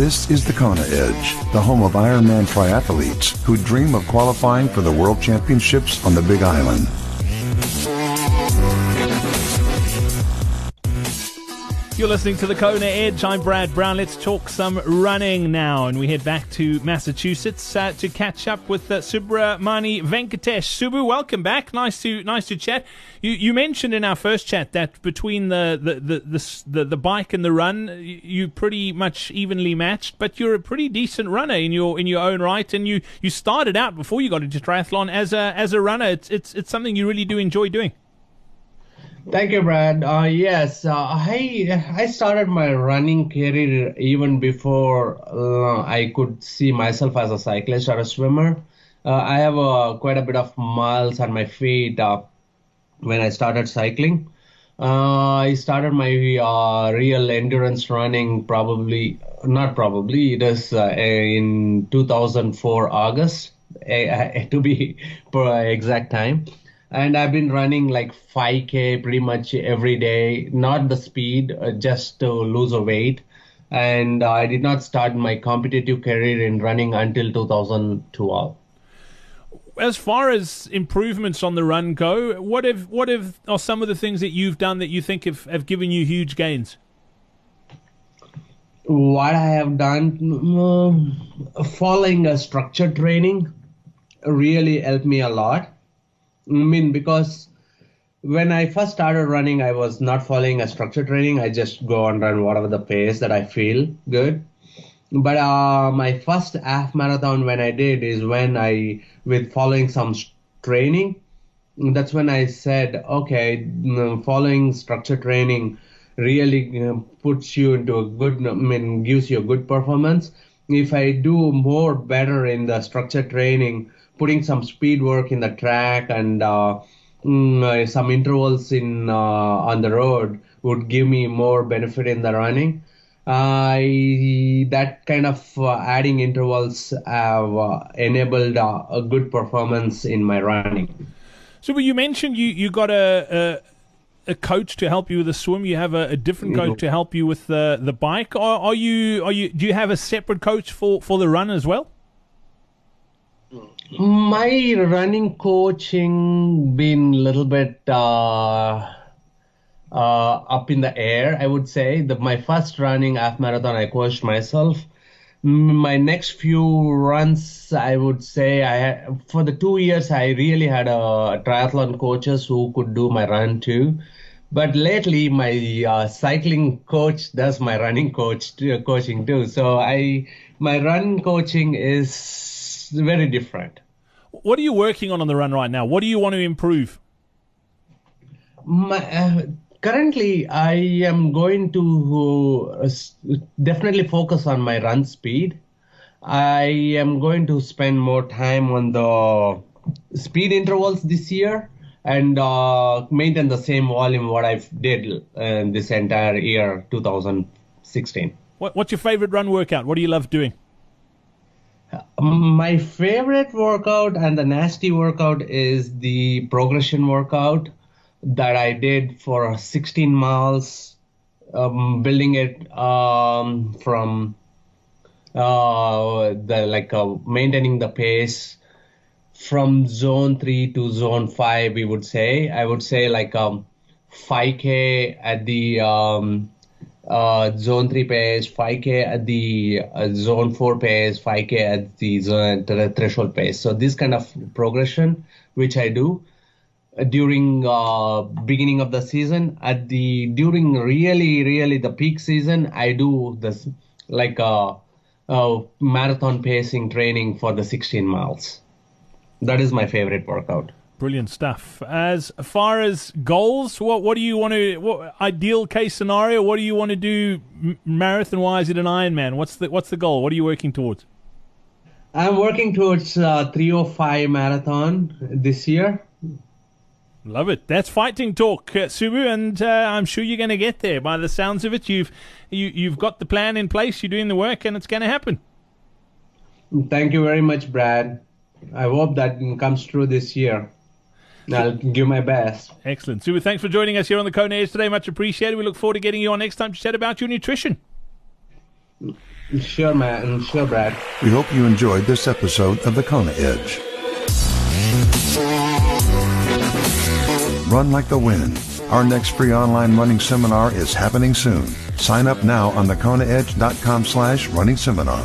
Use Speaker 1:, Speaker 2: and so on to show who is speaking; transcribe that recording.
Speaker 1: This is the Kona Edge, the home of Ironman triathletes who dream of qualifying for the World Championships on the Big Island.
Speaker 2: You're listening to the Kona Edge. I'm Brad Brown. Let's talk some running now. And we head back to Massachusetts uh, to catch up with uh, Subramani Venkatesh. Subu, welcome back. Nice to nice to chat. You you mentioned in our first chat that between the the, the, the, the, the bike and the run, you pretty much evenly matched, but you're a pretty decent runner in your in your own right. And you, you started out before you got into triathlon as a as a runner. It's it's it's something you really do enjoy doing.
Speaker 3: Thank you, Brad. Uh, yes, uh, I I started my running career even before uh, I could see myself as a cyclist or a swimmer. Uh, I have uh, quite a bit of miles on my feet uh, when I started cycling. I started my real endurance running probably not probably it is in 2004 August to be exact time and I've been running like 5k pretty much every day. Not the speed, uh, just to lose a weight. And uh, I did not start my competitive career in running until 2012.
Speaker 2: As far as improvements on the run go, what have what have are some of the things that you've done that you think have, have given you huge gains?
Speaker 3: What I have done, um, following a structured training, really helped me a lot I mean, because when I first started running, I was not following a structured training. I just go and run whatever the pace that I feel good. But uh, my first half marathon when I did is when I, with following some training, that's when I said, okay, following structured training really puts you into a good, I mean, gives you a good performance. If I do more better in the structured training, putting some speed work in the track and uh, mm, uh, some intervals in uh, on the road would give me more benefit in the running. I that kind of uh, adding intervals have uh, enabled a good performance in my running.
Speaker 2: So, you mentioned you you got a, a a coach to help you with the swim. You have a, a different coach mm-hmm. to help you with the the bike. Are, are, you are you do you have a separate coach for for the run as well?
Speaker 3: My running coaching been a little bit uh, uh, up in the air. I would say that my first running half marathon, I coached myself. My next few runs, I would say, I had, for the two years, I really had a triathlon coaches who could do my run too. But lately, my uh, cycling coach does my running coach coaching too. So I, my run coaching is very different.
Speaker 2: What are you working on on the run right now? What do you want to improve?
Speaker 3: My, uh, currently, I am going to uh, definitely focus on my run speed. I am going to spend more time on the speed intervals this year and uh, maintain the same volume what I did uh, this entire year, 2016.
Speaker 2: What, what's your favorite run workout? What do you love doing?
Speaker 3: My favorite workout and the nasty workout is the progression workout that I did for 16 miles, um, building it um, from uh, the like uh, maintaining the pace from zone three to zone five. We would say I would say like um 5k at the um, uh, zone 3 pace, 5k at the uh, zone 4 pace, 5k at the zone, the threshold pace. So this kind of progression, which I do uh, during uh, beginning of the season, at the during really really the peak season, I do this like a, a marathon pacing training for the 16 miles. That is my favorite workout.
Speaker 2: Brilliant stuff. As far as goals, what what do you want to? What ideal case scenario? What do you want to do marathon wise in an Ironman? What's the what's the goal? What are you working towards?
Speaker 3: I'm working towards uh, 305 marathon this year.
Speaker 2: Love it. That's fighting talk, uh, Subu, and uh, I'm sure you're going to get there. By the sounds of it, you've you, you've got the plan in place. You're doing the work, and it's going to happen.
Speaker 3: Thank you very much, Brad. I hope that comes true this year. I'll give my best.
Speaker 2: Excellent. Super. Thanks for joining us here on the Kona Edge today. Much appreciated. We look forward to getting you on next time to chat about your nutrition.
Speaker 3: Sure, man. Sure, Brad.
Speaker 1: We hope you enjoyed this episode of the Kona Edge. Run like the wind. Our next free online running seminar is happening soon. Sign up now on thekonaedge.com slash running seminar.